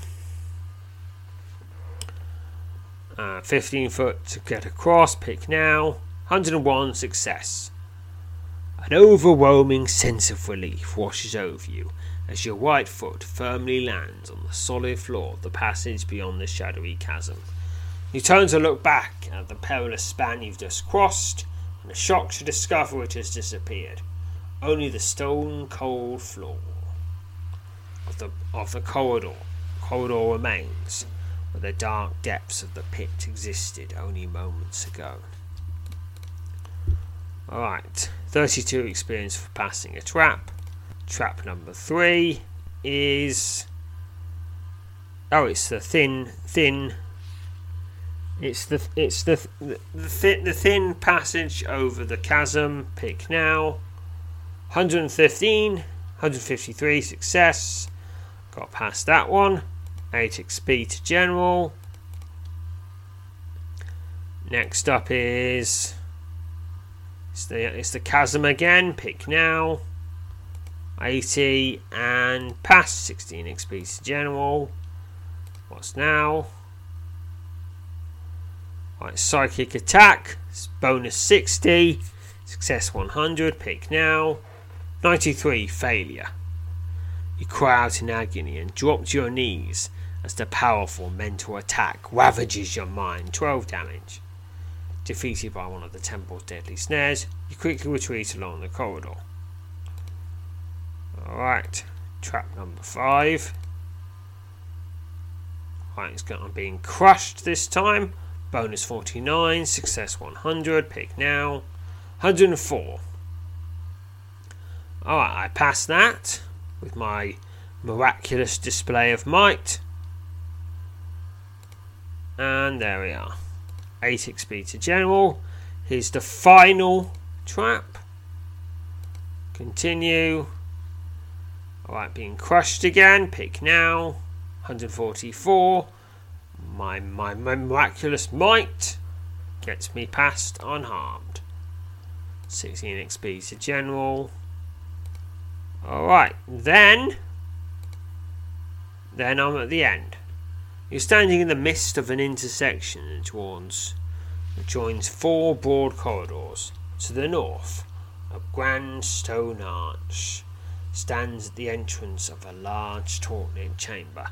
Uh, 15 foot to get across, pick now. 101 success. An overwhelming sense of relief washes over you as your white foot firmly lands on the solid floor of the passage beyond the shadowy chasm. You turn to look back at the perilous span you've just crossed, shocked to discover it has disappeared. Only the stone cold floor of the of the corridor corridor remains, where the dark depths of the pit existed only moments ago. Alright, 32 experience for passing a trap. Trap number three is. Oh, it's the thin, thin. It's the it's the the, the, thin, the thin passage over the chasm. Pick now. 115, 153 success. Got past that one. 8 XP to general. Next up is it's the it's the chasm again. Pick now. 80 and pass 16 XP to general. What's now? Right, psychic attack. bonus 60. Success 100. Pick now. 93 failure. You cry out in agony and drop to your knees as the powerful mental attack ravages your mind. 12 damage. Defeated by one of the temple's deadly snares, you quickly retreat along the corridor. Alright, trap number five. Right, it's got, I'm being crushed this time. Bonus 49, success 100, pick now. 104. Alright, I pass that with my miraculous display of might. And there we are. 8 XP to general. Here's the final trap. Continue. Alright, being crushed again. Pick now. 144. My, my, miraculous might gets me past unharmed. 16 XP to general. Alright, then. Then I'm at the end. You're standing in the midst of an intersection that joins, that joins four broad corridors. To the north, a grand stone arch stands at the entrance of a large tortlit chamber.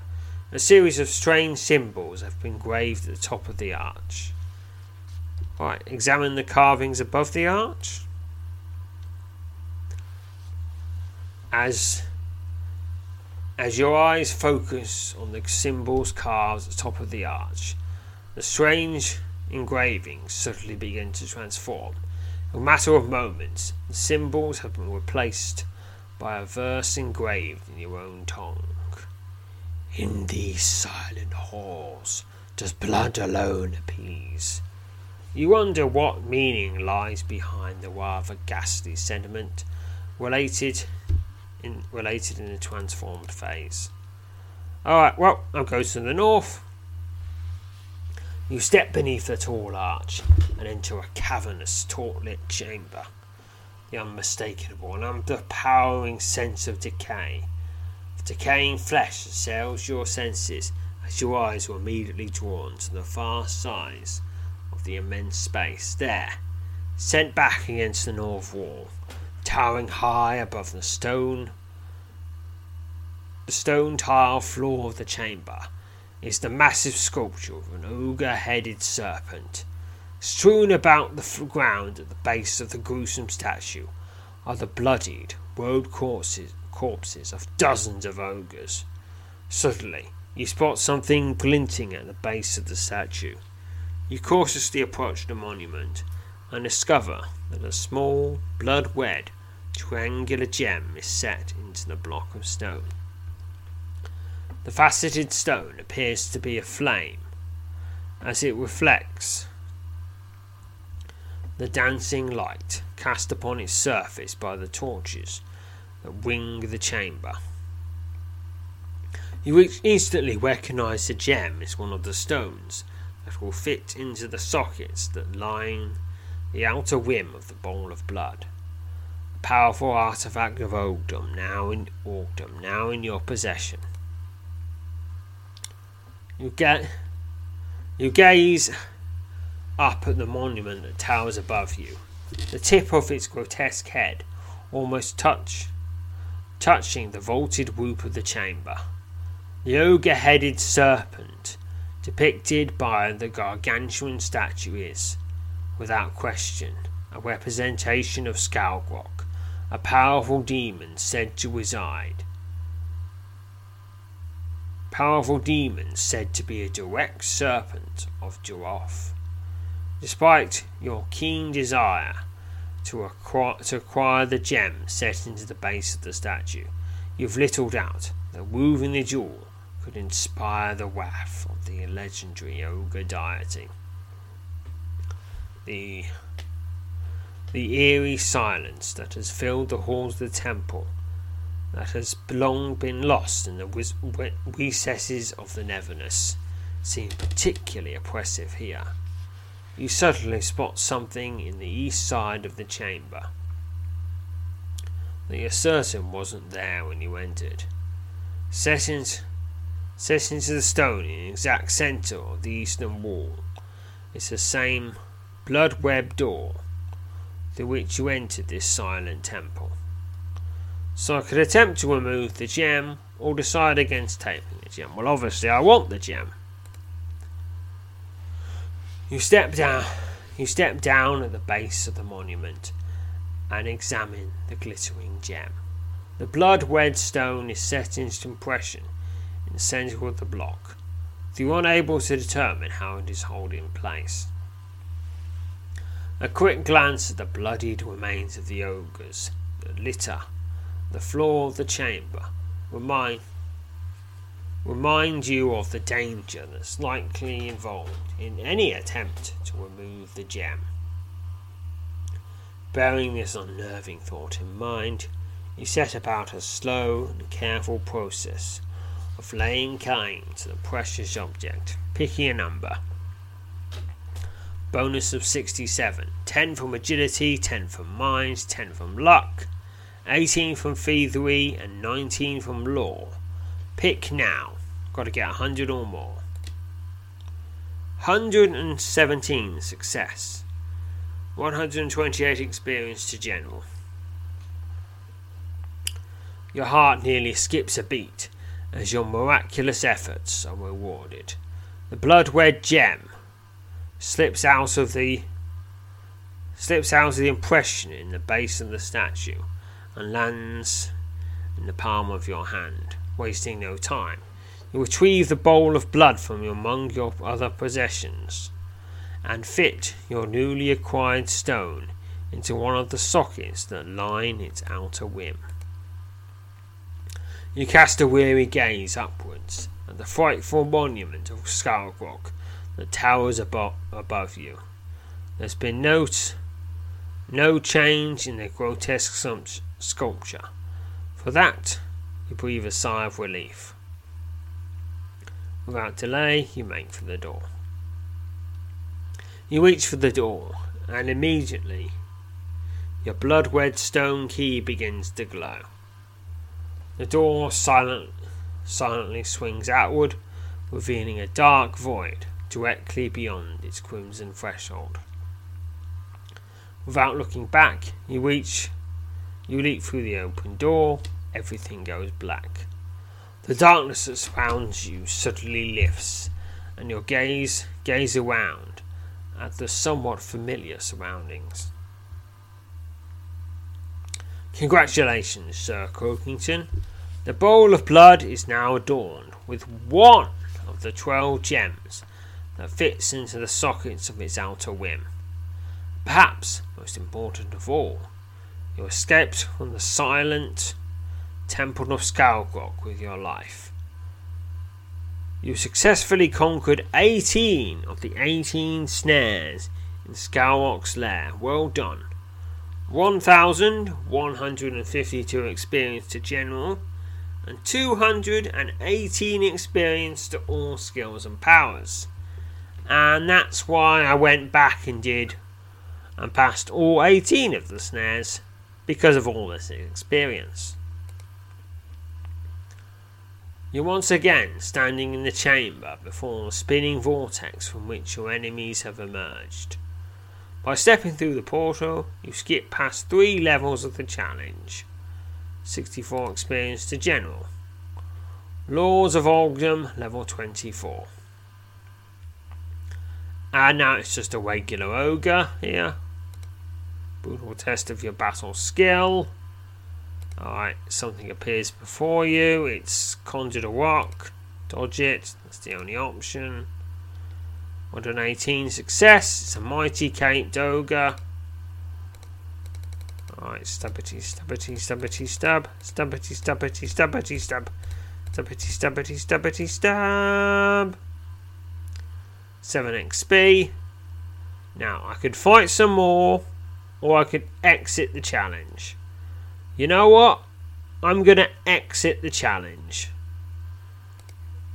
A series of strange symbols have been graved at the top of the arch. Right, examine the carvings above the arch. As as your eyes focus on the symbols carved at the top of the arch, the strange engravings suddenly begin to transform. In a matter of moments, the symbols have been replaced by a verse engraved in your own tongue. In these silent halls does blood alone appease. You wonder what meaning lies behind the rather ghastly sentiment related in related in the transformed phase. Alright, well, I'll go to the north. You step beneath the tall arch and enter a cavernous, taut-lit chamber the unmistakable and underpowering sense of decay Decaying flesh assails your senses as your eyes were immediately drawn to the vast size of the immense space there, sent back against the north wall, towering high above the stone the stone tile floor of the chamber is the massive sculpture of an ogre headed serpent. Strewn about the ground at the base of the gruesome statue are the bloodied, robed corpses, corpses of dozens of ogres. Suddenly, you spot something glinting at the base of the statue. You cautiously approach the monument and discover that a small, blood red, triangular gem is set into the block of stone. The faceted stone appears to be a flame, as it reflects the dancing light cast upon its surface by the torches that wing the chamber. You instantly recognize the gem as one of the stones that will fit into the sockets that line the outer rim of the bowl of blood. A powerful artifact of Ogredom now in Ogredom now in your possession. You get you gaze up at the monument that towers above you. The tip of its grotesque head almost touch touching the vaulted roof of the chamber. The ogre headed serpent depicted by the gargantuan statue is, without question, a representation of Skalgrok, a powerful demon said to reside powerful demon said to be a direct serpent of Jiroth. Despite your keen desire to acquire, to acquire the gem set into the base of the statue, you've little doubt that moving the jewel could inspire the wrath of the legendary ogre deity. The the eerie silence that has filled the halls of the temple that has long been lost in the recesses of the Neverness seems particularly oppressive here. You suddenly spot something in the east side of the chamber you're certain wasn't there when you entered. Set, in, set into the stone in the exact centre of the eastern wall is the same blood webbed door through which you entered this silent temple. So I could attempt to remove the gem or decide against taking the gem. Well, obviously, I want the gem. You step down. You step down at the base of the monument and examine the glittering gem. The blood red stone is set into compression in the centre of the block. You're unable to determine how it is holding place. A quick glance at the bloodied remains of the ogres that litter the floor of the chamber remind remind you of the danger that's likely involved in any attempt to remove the gem. Bearing this unnerving thought in mind, you set about a slow and careful process of laying claim to the precious object, picking a number. Bonus of 67. 10 from agility, 10 from mind, 10 from luck, 18 from thievery, and 19 from lore. Pick now. Got to get 100 or more. 117 success. 128 experience to general. Your heart nearly skips a beat as your miraculous efforts are rewarded. The blood red gem slips out of the slips out of the impression in the base of the statue and lands in the palm of your hand, wasting no time. You retrieve the bowl of blood from among your other possessions and fit your newly acquired stone into one of the sockets that line its outer rim. You cast a weary gaze upwards at the frightful monument of Skalgrok that towers abo- above you. There's been no, t- no change in the grotesque sculpture. For that, you breathe a sigh of relief. Without delay, you make for the door. You reach for the door, and immediately your blood red stone key begins to glow. The door silent, silently swings outward, revealing a dark void directly beyond its crimson threshold. Without looking back, you reach, you leap through the open door, everything goes black. The darkness that surrounds you suddenly lifts, and your gaze gaze around at the somewhat familiar surroundings. Congratulations, Sir Croakington. The bowl of blood is now adorned with one of the twelve gems that fits into the sockets of its outer rim. Perhaps most important of all, you escaped from the silent Temple of Skalgrok with your life. You successfully conquered 18 of the 18 snares in Skalrok's lair. Well done. 1,152 experience to general and 218 experience to all skills and powers. And that's why I went back and did and passed all 18 of the snares because of all this experience. You're once again standing in the chamber before the spinning vortex from which your enemies have emerged. By stepping through the portal, you skip past three levels of the challenge 64 experience to general. Lords of Ogredom, level 24. And now it's just a regular ogre here. Brutal test of your battle skill. Alright, something appears before you. It's conjured a rock. Dodge it. That's the only option. 118 success. It's a mighty caped Doga. Alright, stubbity, stubbity, stubbity, stub. Stubbity, stubbity, stubbity, stub. Stubbity, stubbity, stubbity, stub. 7 XP. Now, I could fight some more, or I could exit the challenge. You know what? I'm going to exit the challenge.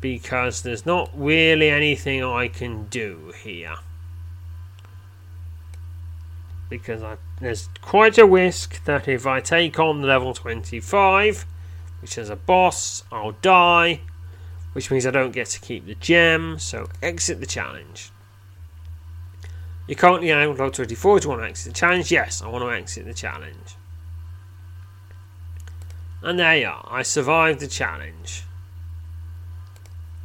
Because there's not really anything I can do here. Because I, there's quite a risk that if I take on level 25, which is a boss, I'll die. Which means I don't get to keep the gem. So exit the challenge. You're currently on level 24. Do you want to exit the challenge? Yes, I want to exit the challenge. And there you are. I survived the challenge.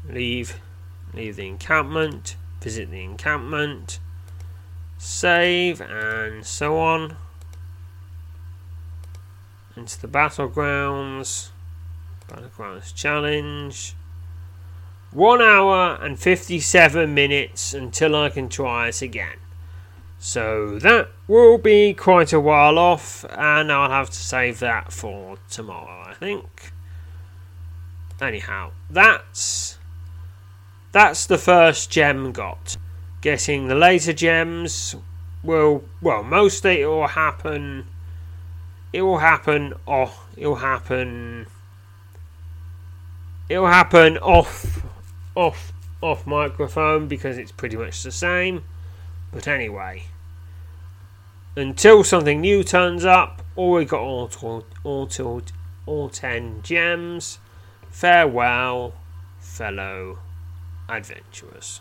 Leave, leave the encampment. Visit the encampment. Save and so on. Into the battlegrounds. Battlegrounds challenge. One hour and 57 minutes until I can try it again. So that will be quite a while off, and I'll have to save that for tomorrow, I think. Anyhow, that's that's the first gem got. Getting the later gems will well mostly it will happen it will happen off it will happen it will happen off off off microphone because it's pretty much the same. But anyway, until something new turns up, or we got all, all, all, all 10 gems. Farewell, fellow adventurers.